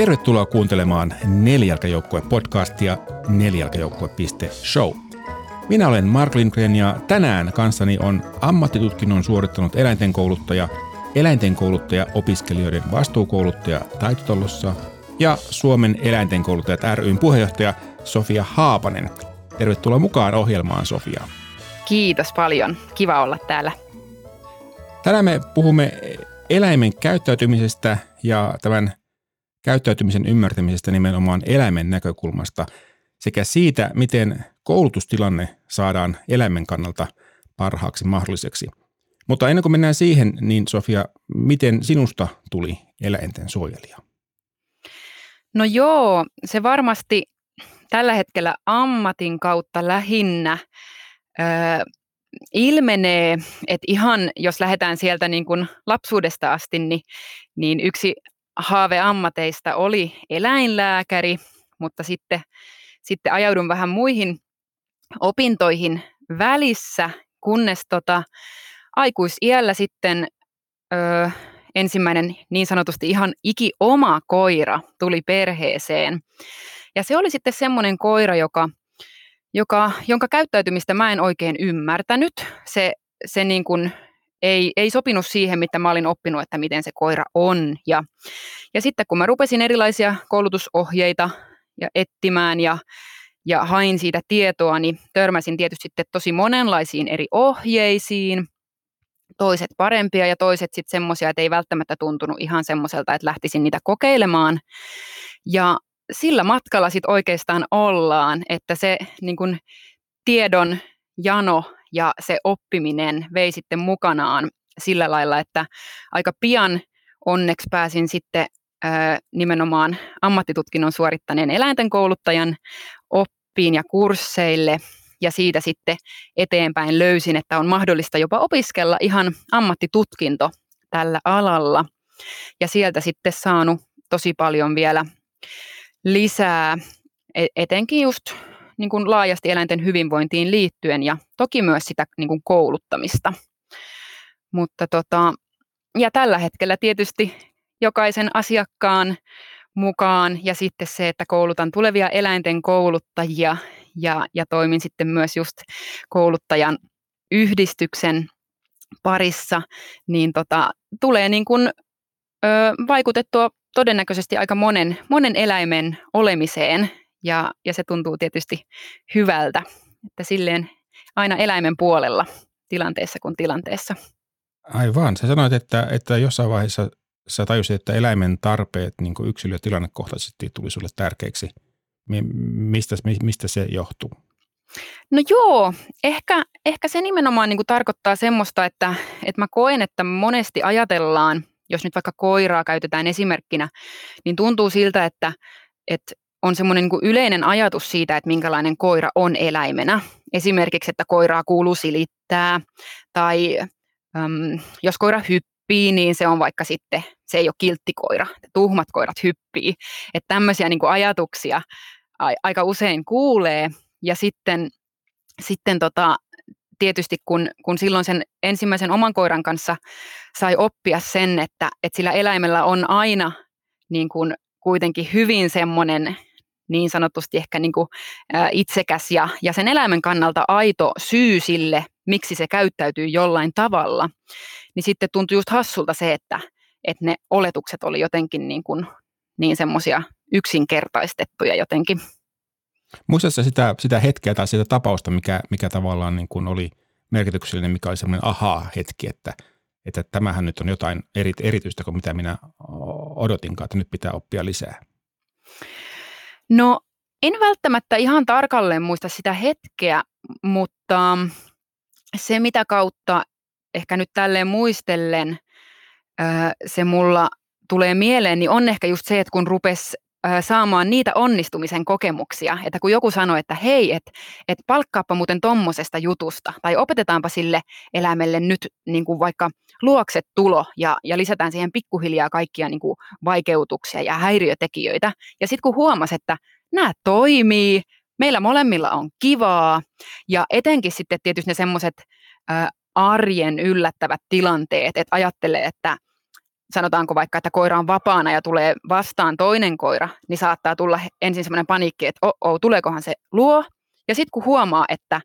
Tervetuloa kuuntelemaan Nelijalkajoukkue podcastia nelijalkajoukkue.show. Minä olen Mark Lindgren ja tänään kanssani on ammattitutkinnon suorittanut eläintenkouluttaja, eläintenkouluttaja opiskelijoiden vastuukouluttaja Taitotalossa ja Suomen eläintenkouluttajat ryn puheenjohtaja Sofia Haapanen. Tervetuloa mukaan ohjelmaan, Sofia. Kiitos paljon. Kiva olla täällä. Tänään me puhumme eläimen käyttäytymisestä ja tämän käyttäytymisen ymmärtämisestä nimenomaan eläimen näkökulmasta sekä siitä, miten koulutustilanne saadaan eläimen kannalta parhaaksi mahdolliseksi. Mutta ennen kuin mennään siihen, niin Sofia, miten sinusta tuli eläinten suojelija? No joo, se varmasti tällä hetkellä ammatin kautta lähinnä ö, ilmenee, että ihan jos lähdetään sieltä niin kuin lapsuudesta asti, niin, niin yksi haaveammateista oli eläinlääkäri, mutta sitten, sitten ajaudun vähän muihin opintoihin välissä, kunnes tota, aikuisiällä sitten ö, ensimmäinen niin sanotusti ihan iki oma koira tuli perheeseen. Ja se oli sitten semmoinen koira, joka, joka, jonka käyttäytymistä mä en oikein ymmärtänyt. Se, se niin kuin ei, ei sopinut siihen, mitä mä olin oppinut, että miten se koira on. Ja, ja sitten kun mä rupesin erilaisia koulutusohjeita ja etsimään ja, ja hain siitä tietoa, niin törmäsin tietysti sitten tosi monenlaisiin eri ohjeisiin, toiset parempia ja toiset sitten semmoisia, että ei välttämättä tuntunut ihan semmoiselta, että lähtisin niitä kokeilemaan. Ja sillä matkalla sitten oikeastaan ollaan, että se niin kun, tiedon jano ja se oppiminen vei sitten mukanaan sillä lailla, että aika pian onneksi pääsin sitten nimenomaan ammattitutkinnon suorittaneen eläinten kouluttajan oppiin ja kursseille ja siitä sitten eteenpäin löysin, että on mahdollista jopa opiskella ihan ammattitutkinto tällä alalla. Ja sieltä sitten saanut tosi paljon vielä lisää, e-, etenkin just niin kuin laajasti eläinten hyvinvointiin liittyen ja toki myös sitä niin kuin kouluttamista. Mutta tota, ja tällä hetkellä tietysti jokaisen asiakkaan mukaan ja sitten se, että koulutan tulevia eläinten kouluttajia ja, ja toimin sitten myös just kouluttajan yhdistyksen parissa, niin tota, tulee niin kuin, ö, vaikutettua todennäköisesti aika monen, monen eläimen olemiseen ja, ja se tuntuu tietysti hyvältä, että silleen aina eläimen puolella tilanteessa kuin tilanteessa. Aivan. Sä sanoit, että, että jossain vaiheessa sä tajusit, että eläimen tarpeet niin yksilö- ja tilannekohtaisesti tuli sulle tärkeiksi. Mistä, mistä se johtuu? No joo, ehkä, ehkä se nimenomaan niin kuin tarkoittaa semmoista, että, että mä koen, että monesti ajatellaan, jos nyt vaikka koiraa käytetään esimerkkinä, niin tuntuu siltä, että, että on semmoinen niin yleinen ajatus siitä, että minkälainen koira on eläimenä. Esimerkiksi, että koiraa kuuluu silittää, tai äm, jos koira hyppii, niin se on vaikka sitten, se ei ole kilttikoira, tuhmat koirat hyppii. Että tämmöisiä niin kuin ajatuksia aika usein kuulee, ja sitten, sitten tota, tietysti kun, kun silloin sen ensimmäisen oman koiran kanssa sai oppia sen, että, että sillä eläimellä on aina niin kuin kuitenkin hyvin semmoinen niin sanotusti ehkä niin kuin, ä, itsekäs ja, ja sen eläimen kannalta aito syy sille, miksi se käyttäytyy jollain tavalla, niin sitten tuntui just hassulta se, että, että ne oletukset oli jotenkin niin, kuin, niin semmoisia yksinkertaistettuja jotenkin. Muistatko sitä, sitä hetkeä tai sitä tapausta, mikä, mikä tavallaan niin kuin oli merkityksellinen, mikä oli semmoinen aha-hetki, että, että tämähän nyt on jotain eri, erityistä kuin mitä minä odotinkaan, että nyt pitää oppia lisää? No en välttämättä ihan tarkalleen muista sitä hetkeä, mutta se mitä kautta ehkä nyt tälleen muistellen se mulla tulee mieleen, niin on ehkä just se, että kun rupes saamaan niitä onnistumisen kokemuksia, että kun joku sanoo, että hei, että et palkkaappa muuten tommosesta jutusta, tai opetetaanpa sille eläimelle nyt niin kuin vaikka luokset tulo, ja, ja lisätään siihen pikkuhiljaa kaikkia niin kuin vaikeutuksia ja häiriötekijöitä, ja sitten kun huomasi, että nämä toimii, meillä molemmilla on kivaa, ja etenkin sitten tietysti ne semmoiset arjen yllättävät tilanteet, että ajattelee, että sanotaanko vaikka, että koira on vapaana ja tulee vastaan toinen koira, niin saattaa tulla ensin semmoinen paniikki, että oh, oh tuleekohan se luo. Ja sitten kun huomaa, että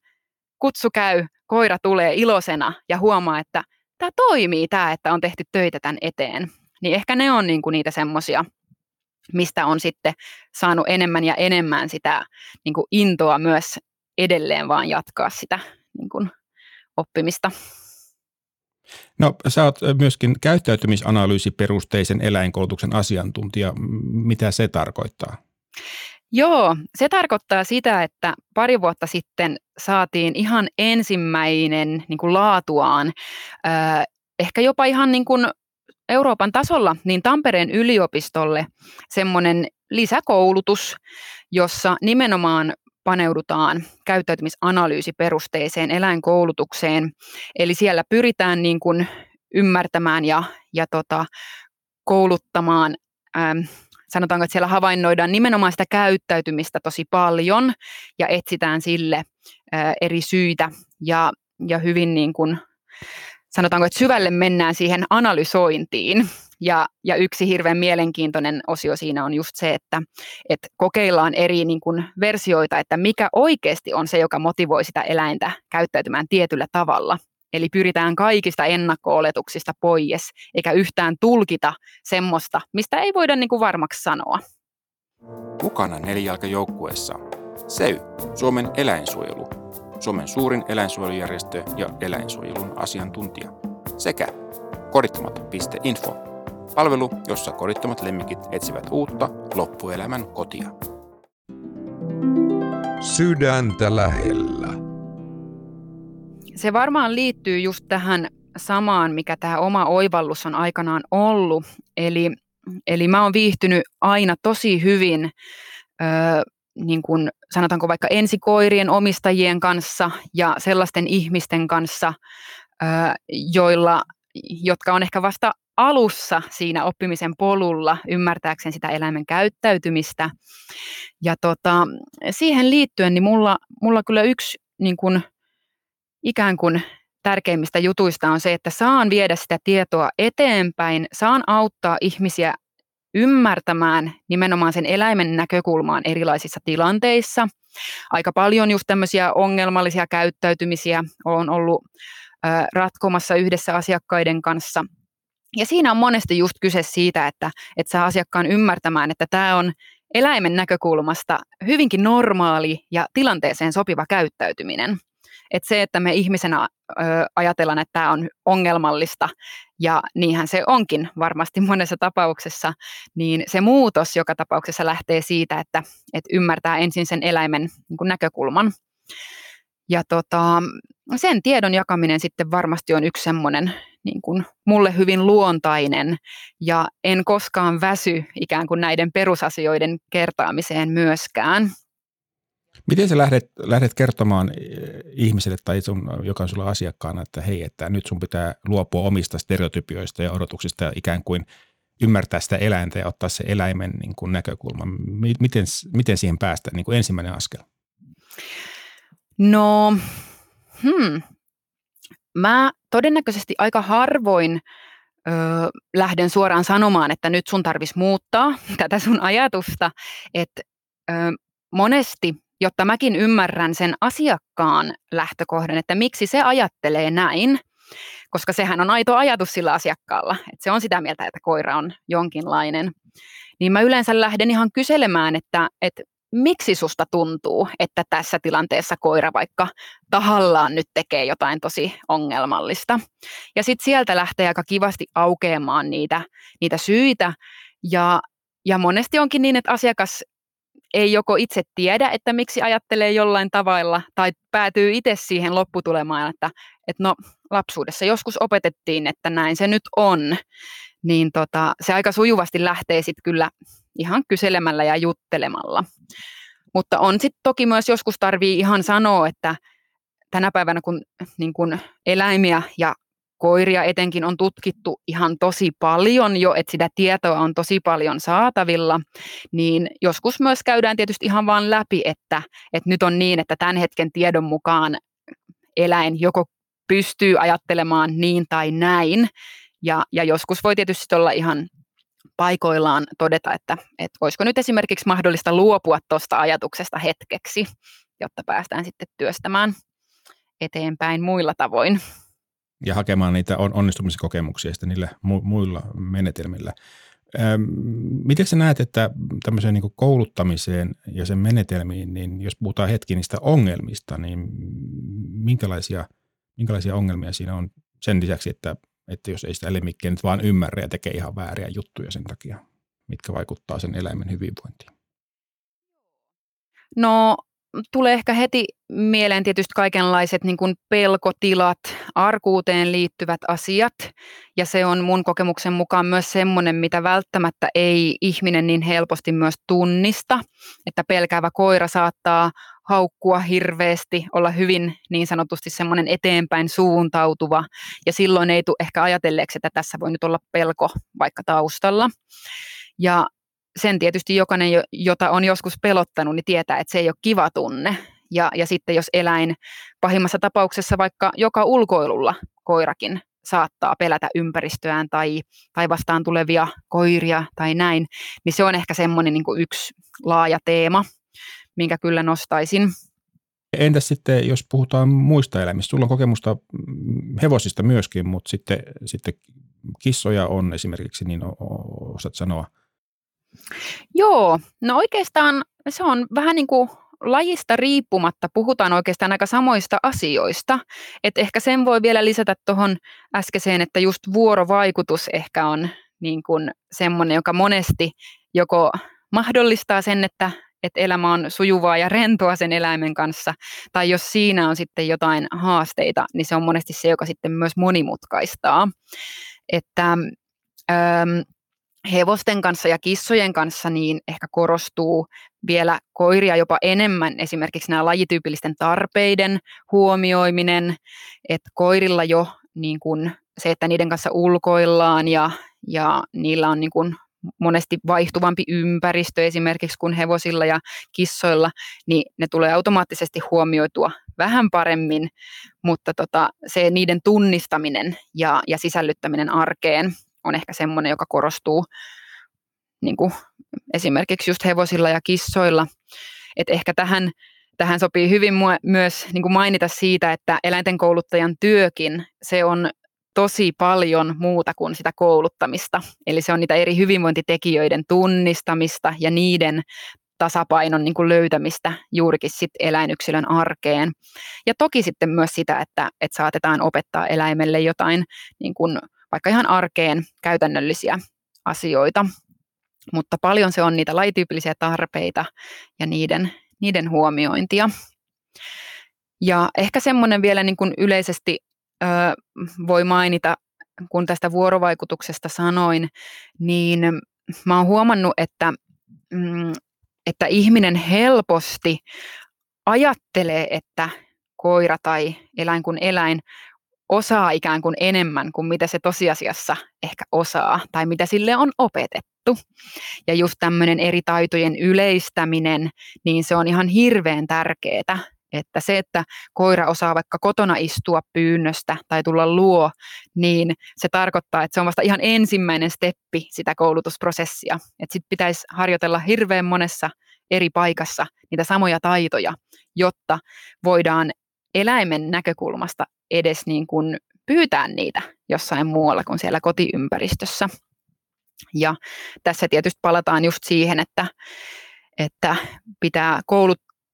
kutsu käy, koira tulee ilosena ja huomaa, että tämä toimii tämä, että on tehty töitä tämän eteen, niin ehkä ne on niinku niitä semmoisia, mistä on sitten saanut enemmän ja enemmän sitä niinku intoa myös edelleen vaan jatkaa sitä niinku oppimista. No sä oot myöskin käyttäytymisanalyysiperusteisen eläinkoulutuksen asiantuntija. Mitä se tarkoittaa? Joo, se tarkoittaa sitä, että pari vuotta sitten saatiin ihan ensimmäinen niin kuin laatuaan, ehkä jopa ihan niin kuin Euroopan tasolla, niin Tampereen yliopistolle semmoinen lisäkoulutus, jossa nimenomaan paneudutaan käyttäytymisanalyysiperusteiseen eläinkoulutukseen. Eli siellä pyritään niin kuin ymmärtämään ja, ja tota, kouluttamaan, ähm, sanotaanko, että siellä havainnoidaan nimenomaan sitä käyttäytymistä tosi paljon ja etsitään sille äh, eri syitä ja, ja hyvin niin kuin, sanotaanko, että syvälle mennään siihen analysointiin. Ja, ja yksi hirveän mielenkiintoinen osio siinä on just se, että, että kokeillaan eri niin kuin versioita, että mikä oikeasti on se, joka motivoi sitä eläintä käyttäytymään tietyllä tavalla. Eli pyritään kaikista ennakko-oletuksista pois, eikä yhtään tulkita semmoista, mistä ei voida niin kuin varmaksi sanoa. Mukana nelijalkajoukkueessa SEY, Suomen eläinsuojelu, Suomen suurin eläinsuojelujärjestö ja eläinsuojelun asiantuntija, sekä korittomat.info, palvelu, jossa korittomat lemmikit etsivät uutta loppuelämän kotia. Sydäntä lähellä. Se varmaan liittyy just tähän samaan, mikä tämä oma oivallus on aikanaan ollut. Eli, eli mä oon viihtynyt aina tosi hyvin ö, niin kuin sanotaanko vaikka ensikoirien omistajien kanssa ja sellaisten ihmisten kanssa, joilla, jotka on ehkä vasta alussa siinä oppimisen polulla ymmärtääkseen sitä eläimen käyttäytymistä. Ja tota, siihen liittyen niin mulla, mulla kyllä yksi niin kuin, ikään kuin tärkeimmistä jutuista on se, että saan viedä sitä tietoa eteenpäin, saan auttaa ihmisiä ymmärtämään nimenomaan sen eläimen näkökulmaan erilaisissa tilanteissa. Aika paljon just tämmöisiä ongelmallisia käyttäytymisiä on ollut ratkomassa yhdessä asiakkaiden kanssa. Ja siinä on monesti just kyse siitä, että, että saa asiakkaan ymmärtämään, että tämä on eläimen näkökulmasta hyvinkin normaali ja tilanteeseen sopiva käyttäytyminen. Että se, että me ihmisenä ö, ajatellaan, että tämä on ongelmallista, ja niinhän se onkin varmasti monessa tapauksessa, niin se muutos joka tapauksessa lähtee siitä, että, että ymmärtää ensin sen eläimen niin näkökulman. Ja tota, sen tiedon jakaminen sitten varmasti on yksi semmoinen niin kuin mulle hyvin luontainen ja en koskaan väsy ikään kuin näiden perusasioiden kertaamiseen myöskään. Miten sä lähdet, lähdet kertomaan eh, ihmiselle tai sun, joka on sulla asiakkaana, että hei, että nyt sun pitää luopua omista stereotypioista ja odotuksista ja ikään kuin ymmärtää sitä eläintä ja ottaa se eläimen niin kuin näkökulma. Miten, miten siihen päästä niin kuin ensimmäinen askel? No, hmm. mä todennäköisesti aika harvoin ö, lähden suoraan sanomaan, että nyt sun tarvitsisi muuttaa tätä sun ajatusta, että ö, monesti jotta mäkin ymmärrän sen asiakkaan lähtökohdan, että miksi se ajattelee näin, koska sehän on aito ajatus sillä asiakkaalla, että se on sitä mieltä, että koira on jonkinlainen, niin mä yleensä lähden ihan kyselemään, että, että miksi susta tuntuu, että tässä tilanteessa koira vaikka tahallaan nyt tekee jotain tosi ongelmallista. Ja sitten sieltä lähtee aika kivasti aukeamaan niitä, niitä syitä, ja, ja monesti onkin niin, että asiakas ei joko itse tiedä, että miksi ajattelee jollain tavalla, tai päätyy itse siihen lopputulemaan, että, että no lapsuudessa joskus opetettiin, että näin se nyt on, niin tota, se aika sujuvasti lähtee sitten kyllä ihan kyselemällä ja juttelemalla. Mutta on sitten toki myös joskus tarvii ihan sanoa, että tänä päivänä kun, niin kun eläimiä ja koiria etenkin on tutkittu ihan tosi paljon jo, että sitä tietoa on tosi paljon saatavilla, niin joskus myös käydään tietysti ihan vaan läpi, että, että nyt on niin, että tämän hetken tiedon mukaan eläin joko pystyy ajattelemaan niin tai näin, Ja, ja joskus voi tietysti olla ihan paikoillaan todeta, että, että olisiko nyt esimerkiksi mahdollista luopua tuosta ajatuksesta hetkeksi, jotta päästään sitten työstämään eteenpäin muilla tavoin. Ja hakemaan niitä onnistumiskokemuksia sitten niillä mu- muilla menetelmillä. Miten sä näet, että tämmöiseen niin kouluttamiseen ja sen menetelmiin, niin jos puhutaan hetki niistä ongelmista, niin minkälaisia, minkälaisia ongelmia siinä on sen lisäksi, että, että jos ei sitä lemikkiä nyt vaan ymmärrä ja tekee ihan vääriä juttuja sen takia, mitkä vaikuttaa sen eläimen hyvinvointiin? No tulee ehkä heti mieleen tietysti kaikenlaiset niin kuin pelkotilat, arkuuteen liittyvät asiat, ja se on mun kokemuksen mukaan myös semmoinen, mitä välttämättä ei ihminen niin helposti myös tunnista, että pelkäävä koira saattaa haukkua hirveästi, olla hyvin niin sanotusti semmoinen eteenpäin suuntautuva, ja silloin ei tule ehkä ajatelleeksi, että tässä voi nyt olla pelko vaikka taustalla. Ja sen tietysti jokainen, jota on joskus pelottanut, niin tietää, että se ei ole kiva tunne. Ja, ja sitten jos eläin pahimmassa tapauksessa vaikka joka ulkoilulla koirakin saattaa pelätä ympäristöään tai, tai vastaan tulevia koiria tai näin, niin se on ehkä semmoinen niin yksi laaja teema, minkä kyllä nostaisin. Entäs sitten, jos puhutaan muista eläimistä? Sulla on kokemusta hevosista myöskin, mutta sitten, sitten kissoja on esimerkiksi, niin osaat sanoa – Joo, no oikeastaan se on vähän niin kuin lajista riippumatta puhutaan oikeastaan aika samoista asioista. Et ehkä sen voi vielä lisätä tuohon äskeiseen, että just vuorovaikutus ehkä on niin kuin semmoinen, joka monesti joko mahdollistaa sen, että, että elämä on sujuvaa ja rentoa sen eläimen kanssa, tai jos siinä on sitten jotain haasteita, niin se on monesti se, joka sitten myös monimutkaistaa. Että ähm, hevosten kanssa ja kissojen kanssa niin ehkä korostuu vielä koiria jopa enemmän esimerkiksi nämä lajityypillisten tarpeiden huomioiminen, että koirilla jo niin kuin se, että niiden kanssa ulkoillaan ja, ja niillä on niin kuin monesti vaihtuvampi ympäristö esimerkiksi kuin hevosilla ja kissoilla, niin ne tulee automaattisesti huomioitua vähän paremmin, mutta tota, se niiden tunnistaminen ja, ja sisällyttäminen arkeen on ehkä semmoinen, joka korostuu niin kuin esimerkiksi just hevosilla ja kissoilla. Et ehkä tähän, tähän sopii hyvin myös niin kuin mainita siitä, että eläinten kouluttajan työkin, se on tosi paljon muuta kuin sitä kouluttamista. Eli se on niitä eri hyvinvointitekijöiden tunnistamista ja niiden tasapainon niin kuin löytämistä juurikin sit eläinyksilön arkeen. Ja toki sitten myös sitä, että, että saatetaan opettaa eläimelle jotain niin kuin vaikka ihan arkeen käytännöllisiä asioita. Mutta paljon se on niitä lajityypillisiä tarpeita ja niiden, niiden huomiointia. Ja ehkä semmoinen vielä niin kuin yleisesti ö, voi mainita, kun tästä vuorovaikutuksesta sanoin, niin mä oon huomannut, että, mm, että ihminen helposti ajattelee, että koira tai eläin kuin eläin osaa ikään kuin enemmän kuin mitä se tosiasiassa ehkä osaa tai mitä sille on opetettu. Ja just tämmöinen eri taitojen yleistäminen, niin se on ihan hirveän tärkeää, että se, että koira osaa vaikka kotona istua pyynnöstä tai tulla luo, niin se tarkoittaa, että se on vasta ihan ensimmäinen steppi sitä koulutusprosessia. Että sitten pitäisi harjoitella hirveän monessa eri paikassa niitä samoja taitoja, jotta voidaan eläimen näkökulmasta edes niin kuin pyytää niitä jossain muualla kuin siellä kotiympäristössä. Ja tässä tietysti palataan just siihen, että, että pitää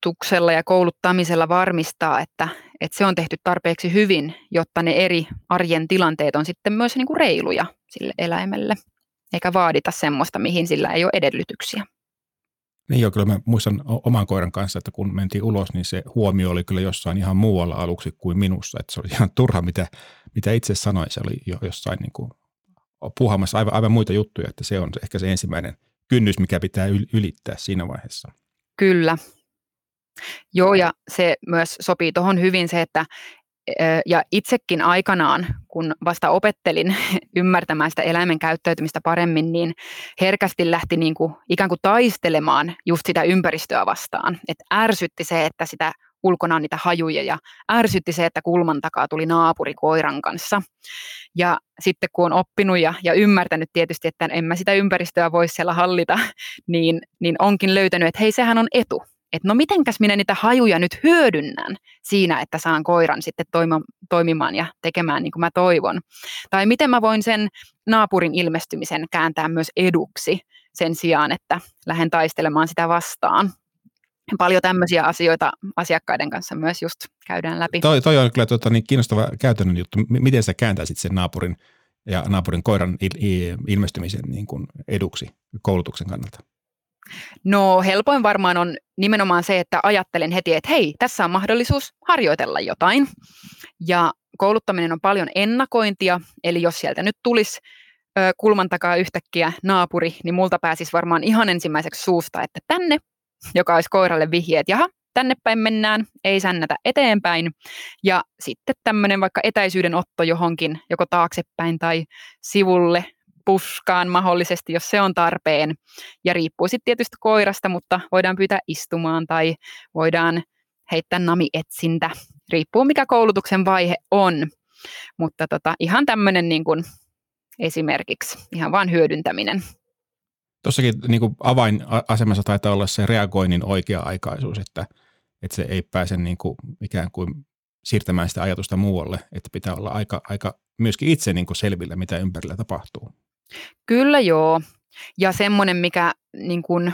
koulutuksella ja kouluttamisella varmistaa, että, että se on tehty tarpeeksi hyvin, jotta ne eri arjen tilanteet on sitten myös niin kuin reiluja sille eläimelle, eikä vaadita semmoista, mihin sillä ei ole edellytyksiä. Niin joo, kyllä mä muistan oman koiran kanssa, että kun mentiin ulos, niin se huomio oli kyllä jossain ihan muualla aluksi kuin minussa. Että se oli ihan turha, mitä, mitä itse sanoin. Se oli jo jossain niin kuin puhamassa aivan, aivan muita juttuja, että se on ehkä se ensimmäinen kynnys, mikä pitää ylittää siinä vaiheessa. Kyllä. Joo, ja se myös sopii tuohon hyvin se, että ja itsekin aikanaan, kun vasta opettelin ymmärtämään sitä eläimen käyttäytymistä paremmin, niin herkästi lähti niin kuin, ikään kuin taistelemaan just sitä ympäristöä vastaan. Et ärsytti se, että sitä ulkona on niitä hajuja ja ärsytti se, että kulman takaa tuli naapuri koiran kanssa. Ja sitten kun on oppinut ja, ja ymmärtänyt tietysti, että en mä sitä ympäristöä voi siellä hallita, niin, niin onkin löytänyt, että hei, sehän on etu että no mitenkäs minä niitä hajuja nyt hyödynnän siinä, että saan koiran sitten toima, toimimaan ja tekemään niin kuin mä toivon. Tai miten mä voin sen naapurin ilmestymisen kääntää myös eduksi sen sijaan, että lähden taistelemaan sitä vastaan. Paljon tämmöisiä asioita asiakkaiden kanssa myös just käydään läpi. Toi, toi on kyllä tuota, niin kiinnostava käytännön juttu. Miten sä kääntäisit sen naapurin ja naapurin koiran ilmestymisen niin kuin eduksi koulutuksen kannalta? No helpoin varmaan on nimenomaan se, että ajattelen heti, että hei, tässä on mahdollisuus harjoitella jotain. Ja kouluttaminen on paljon ennakointia, eli jos sieltä nyt tulisi ö, kulman takaa yhtäkkiä naapuri, niin multa pääsisi varmaan ihan ensimmäiseksi suusta, että tänne, joka olisi koiralle vihje, että jaha, tänne päin mennään, ei sännätä eteenpäin. Ja sitten tämmöinen vaikka etäisyyden otto johonkin, joko taaksepäin tai sivulle puskaan mahdollisesti, jos se on tarpeen. Ja riippuu sitten tietysti koirasta, mutta voidaan pyytää istumaan tai voidaan heittää nami-etsintä. Riippuu mikä koulutuksen vaihe on. Mutta tota, ihan tämmöinen niin esimerkiksi, ihan vain hyödyntäminen. Tuossakin niin kuin avainasemassa taitaa olla se reagoinnin oikea-aikaisuus, että, että se ei pääse niin kuin ikään kuin siirtämään sitä ajatusta muualle, että pitää olla aika, aika myöskin itse niin kuin selvillä, mitä ympärillä tapahtuu. Kyllä joo. Ja semmoinen, mikä niin kun,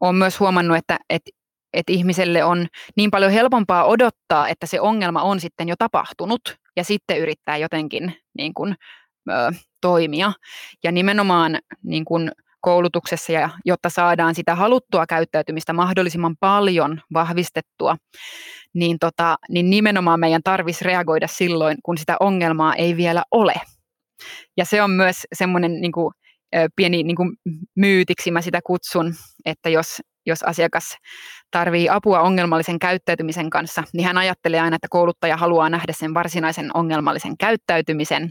olen myös huomannut, että, että, että ihmiselle on niin paljon helpompaa odottaa, että se ongelma on sitten jo tapahtunut ja sitten yrittää jotenkin niin kun, ö, toimia. Ja nimenomaan niin kun, koulutuksessa, ja jotta saadaan sitä haluttua käyttäytymistä mahdollisimman paljon vahvistettua, niin, tota, niin nimenomaan meidän tarvitsisi reagoida silloin, kun sitä ongelmaa ei vielä ole. Ja se on myös semmoinen niin kuin, pieni niin kuin myytiksi, mä sitä kutsun, että jos, jos asiakas tarvii apua ongelmallisen käyttäytymisen kanssa, niin hän ajattelee aina, että kouluttaja haluaa nähdä sen varsinaisen ongelmallisen käyttäytymisen,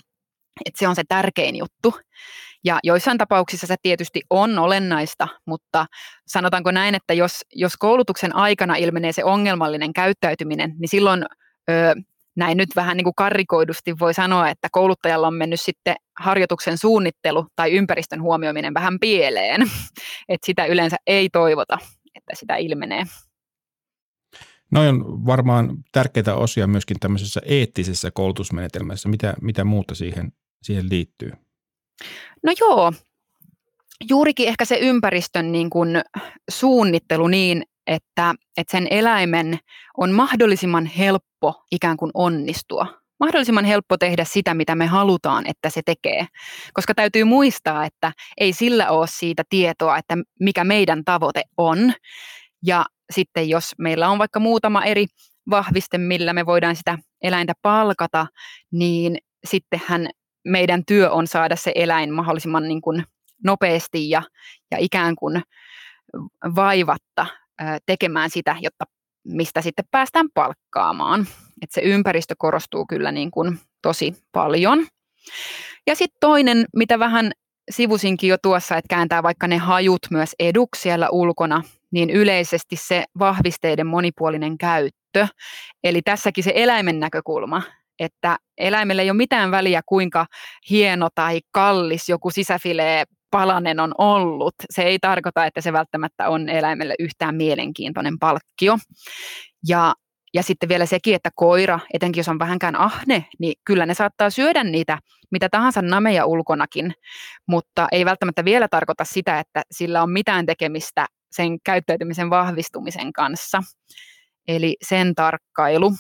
että se on se tärkein juttu. Ja joissain tapauksissa se tietysti on olennaista, mutta sanotaanko näin, että jos, jos koulutuksen aikana ilmenee se ongelmallinen käyttäytyminen, niin silloin ö, näin nyt vähän niin kuin karrikoidusti voi sanoa, että kouluttajalla on mennyt sitten harjoituksen suunnittelu tai ympäristön huomioiminen vähän pieleen, että sitä yleensä ei toivota, että sitä ilmenee. Noin on varmaan tärkeitä osia myöskin tämmöisessä eettisessä koulutusmenetelmässä. Mitä, mitä muuta siihen, siihen liittyy? No joo, juurikin ehkä se ympäristön niin kuin suunnittelu niin, että, että sen eläimen on mahdollisimman helppo ikään kuin onnistua. Mahdollisimman helppo tehdä sitä, mitä me halutaan, että se tekee. Koska täytyy muistaa, että ei sillä ole siitä tietoa, että mikä meidän tavoite on. Ja sitten jos meillä on vaikka muutama eri vahviste, millä me voidaan sitä eläintä palkata, niin sittenhän meidän työ on saada se eläin mahdollisimman niin kuin nopeasti ja, ja ikään kuin vaivatta tekemään sitä, jotta mistä sitten päästään palkkaamaan. Et se ympäristö korostuu kyllä niin kuin tosi paljon. Ja sitten toinen, mitä vähän sivusinkin jo tuossa, että kääntää vaikka ne hajut myös eduksi siellä ulkona, niin yleisesti se vahvisteiden monipuolinen käyttö. Eli tässäkin se eläimen näkökulma, että eläimelle ei ole mitään väliä, kuinka hieno tai kallis joku sisäfilee palanen on ollut. Se ei tarkoita, että se välttämättä on eläimelle yhtään mielenkiintoinen palkkio. Ja, ja sitten vielä sekin, että koira, etenkin jos on vähänkään ahne, niin kyllä ne saattaa syödä niitä mitä tahansa nameja ulkonakin, mutta ei välttämättä vielä tarkoita sitä, että sillä on mitään tekemistä sen käyttäytymisen vahvistumisen kanssa. Eli sen tarkkailu.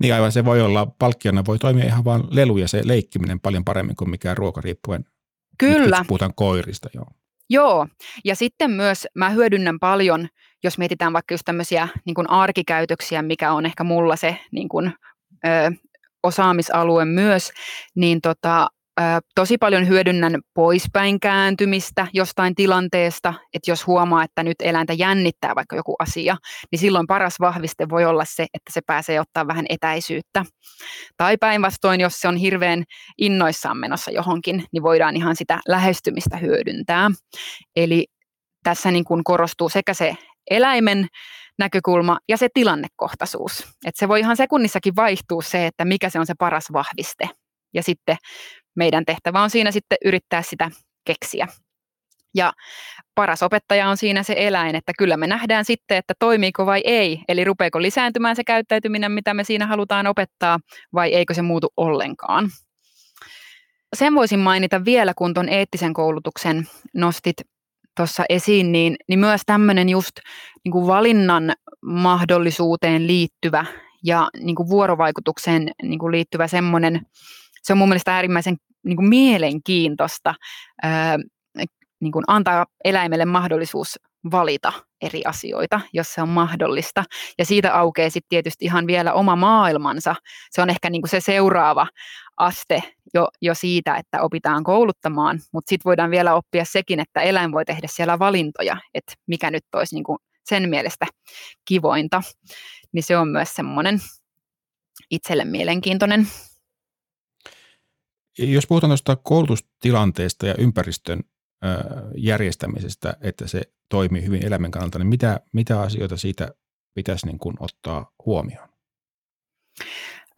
Niin aivan, se voi olla, palkkiona voi toimia ihan vain lelu ja se leikkiminen paljon paremmin kuin mikään ruokariippuen Kyllä. Nyt puhutaan koirista, joo. Joo, ja sitten myös mä hyödynnän paljon, jos mietitään vaikka just tämmöisiä niin kuin arkikäytöksiä, mikä on ehkä mulla se niin kuin, ö, osaamisalue myös, niin tota, tosi paljon hyödynnän poispäin kääntymistä jostain tilanteesta, että jos huomaa, että nyt eläintä jännittää vaikka joku asia, niin silloin paras vahviste voi olla se, että se pääsee ottaa vähän etäisyyttä. Tai päinvastoin, jos se on hirveän innoissaan menossa johonkin, niin voidaan ihan sitä lähestymistä hyödyntää. Eli tässä niin kuin korostuu sekä se eläimen näkökulma ja se tilannekohtaisuus. Että se voi ihan sekunnissakin vaihtua se, että mikä se on se paras vahviste. Ja sitten meidän tehtävä on siinä sitten yrittää sitä keksiä. Ja paras opettaja on siinä se eläin, että kyllä me nähdään sitten, että toimiiko vai ei. Eli rupeeko lisääntymään se käyttäytyminen, mitä me siinä halutaan opettaa, vai eikö se muutu ollenkaan. Sen voisin mainita vielä, kun tuon eettisen koulutuksen nostit tuossa esiin, niin, niin myös tämmöinen just niin kuin valinnan mahdollisuuteen liittyvä ja niin kuin vuorovaikutukseen niin kuin liittyvä semmoinen, se on mun mielestä äärimmäisen niin kuin mielenkiintoista ää, niin kuin antaa eläimelle mahdollisuus valita eri asioita, jos se on mahdollista. Ja siitä aukeaa sitten tietysti ihan vielä oma maailmansa. Se on ehkä niin kuin se seuraava aste jo, jo siitä, että opitaan kouluttamaan, mutta sitten voidaan vielä oppia sekin, että eläin voi tehdä siellä valintoja, että mikä nyt olisi niin kuin sen mielestä kivointa. Niin se on myös semmoinen itselle mielenkiintoinen. Jos puhutaan tuosta koulutustilanteesta ja ympäristön järjestämisestä, että se toimii hyvin eläimen kannalta, niin mitä, mitä asioita siitä pitäisi niin kuin ottaa huomioon?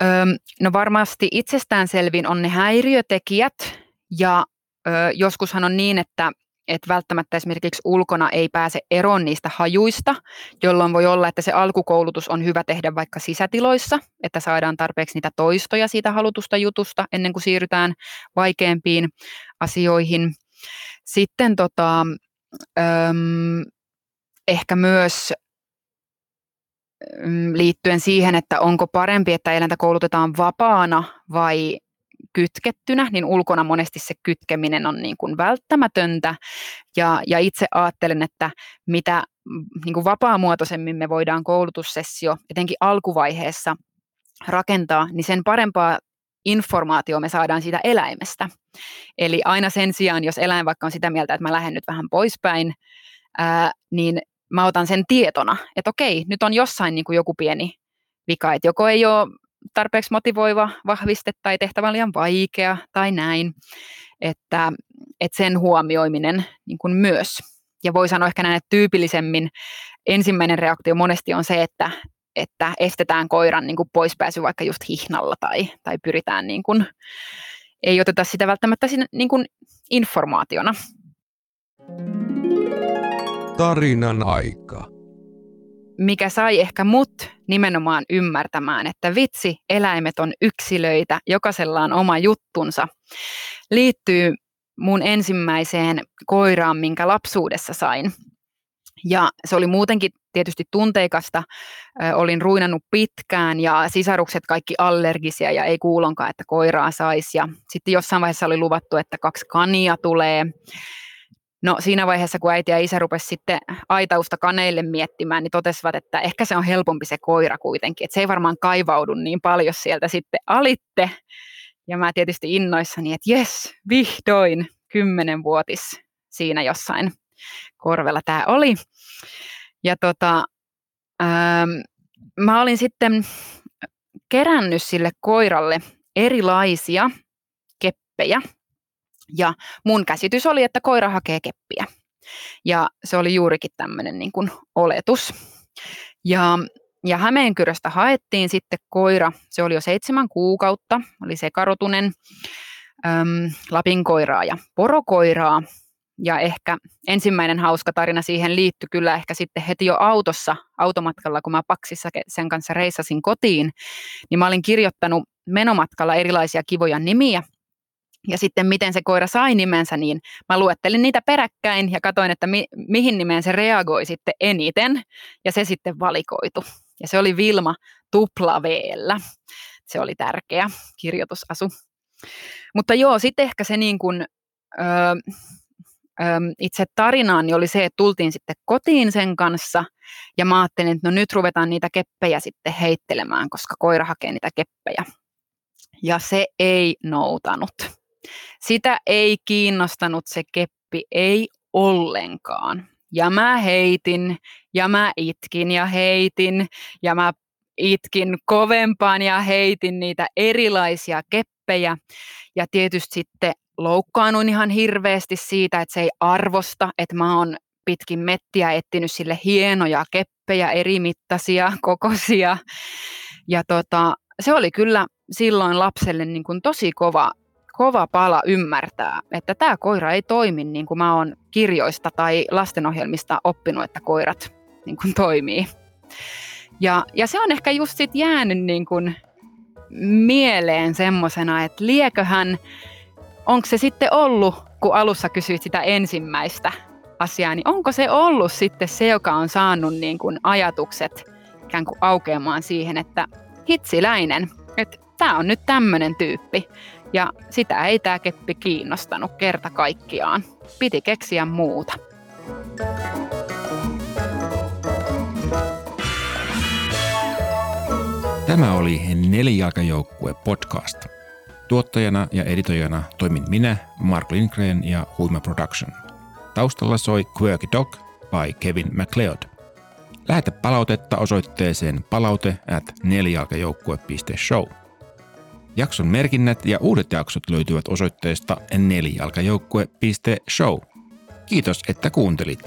Öm, no varmasti itsestäänselvin on ne häiriötekijät ja ö, joskushan on niin, että et välttämättä esimerkiksi ulkona ei pääse eroon niistä hajuista, jolloin voi olla, että se alkukoulutus on hyvä tehdä vaikka sisätiloissa, että saadaan tarpeeksi niitä toistoja siitä halutusta jutusta ennen kuin siirrytään vaikeampiin asioihin. Sitten tota, äm, ehkä myös liittyen siihen, että onko parempi, että eläintä koulutetaan vapaana vai kytkettynä, niin ulkona monesti se kytkeminen on niin kuin välttämätöntä. Ja, ja itse ajattelen, että mitä niin kuin vapaamuotoisemmin me voidaan koulutussessio, etenkin alkuvaiheessa, rakentaa, niin sen parempaa informaatio me saadaan siitä eläimestä. Eli aina sen sijaan, jos eläin vaikka on sitä mieltä, että mä lähden nyt vähän poispäin, ää, niin mä otan sen tietona, että okei, nyt on jossain niin kuin joku pieni vika, että joko ei ole tarpeeksi motivoiva vahviste tai tehtävä liian vaikea tai näin, että, että sen huomioiminen niin kuin myös. Ja voi sanoa ehkä näin, että tyypillisemmin ensimmäinen reaktio monesti on se, että, että estetään koiran niin kuin poispääsy vaikka just hihnalla tai, tai pyritään, niin kuin, ei oteta sitä välttämättä sinne, niin kuin informaationa. Tarinan aika. Mikä sai ehkä mut nimenomaan ymmärtämään, että vitsi, eläimet on yksilöitä, jokaisella on oma juttunsa, liittyy mun ensimmäiseen koiraan, minkä lapsuudessa sain. Ja se oli muutenkin tietysti tunteikasta. olin ruinannut pitkään ja sisarukset kaikki allergisia ja ei kuulonkaan, että koiraa saisi. Ja sitten jossain vaiheessa oli luvattu, että kaksi kania tulee. No siinä vaiheessa, kun äiti ja isä rupesivat sitten aitausta kaneille miettimään, niin totesivat, että ehkä se on helpompi se koira kuitenkin, että se ei varmaan kaivaudu niin paljon sieltä sitten alitte. Ja mä tietysti innoissani, että jes, vihdoin kymmenenvuotis siinä jossain korvella tämä oli. Ja tota, ähm, mä olin sitten kerännyt sille koiralle erilaisia keppejä. Ja mun käsitys oli, että koira hakee keppiä. Ja se oli juurikin tämmöinen niin kuin oletus. Ja, ja Hämeenkyröstä haettiin sitten koira, se oli jo seitsemän kuukautta, oli sekarotunen, äm, Lapin koiraa ja porokoiraa. Ja ehkä ensimmäinen hauska tarina siihen liittyi kyllä ehkä sitten heti jo autossa, automatkalla, kun mä paksissa sen kanssa reissasin kotiin, niin mä olin kirjoittanut menomatkalla erilaisia kivoja nimiä. Ja sitten miten se koira sai nimensä, niin mä luettelin niitä peräkkäin ja katsoin, että mi- mihin nimeen se reagoi sitten eniten. Ja se sitten valikoitu. Ja se oli Vilma tuplaveellä. Se oli tärkeä kirjoitusasu. Mutta joo, sitten ehkä se niin kuin, öö, itse tarinaani oli se, että tultiin sitten kotiin sen kanssa ja mä ajattelin, että no nyt ruvetaan niitä keppejä sitten heittelemään, koska koira hakee niitä keppejä. Ja se ei noutanut. Sitä ei kiinnostanut se keppi, ei ollenkaan. Ja mä heitin ja mä itkin ja heitin ja mä itkin kovempaan ja heitin niitä erilaisia keppejä. Ja tietysti sitten loukkaannuin ihan hirveästi siitä, että se ei arvosta, että mä oon pitkin mettiä, etsinyt sille hienoja keppejä, eri mittaisia, kokoisia. Ja tota, se oli kyllä silloin lapselle niin kuin tosi kova, kova pala ymmärtää, että tämä koira ei toimi niin kuin mä oon kirjoista tai lastenohjelmista oppinut, että koirat niin kuin toimii. Ja, ja se on ehkä just sit jäänyt niin kuin mieleen semmoisena, että lieköhän, onko se sitten ollut, kun alussa kysyit sitä ensimmäistä asiaa, niin onko se ollut sitten se, joka on saanut niin kuin ajatukset ikään kuin aukeamaan siihen, että hitsiläinen, että tämä on nyt tämmöinen tyyppi. Ja sitä ei tämä keppi kiinnostanut kerta kaikkiaan. Piti keksiä muuta. Tämä oli Nelijalkajoukkue podcast. Tuottajana ja editoijana toimin minä, Mark Lindgren ja Huima Production. Taustalla soi Quirky Dog by Kevin MacLeod. Lähetä palautetta osoitteeseen palaute at nelijalkajoukkue.show. Jakson merkinnät ja uudet jaksot löytyvät osoitteesta nelijalkajoukkue.show. Kiitos, että kuuntelit.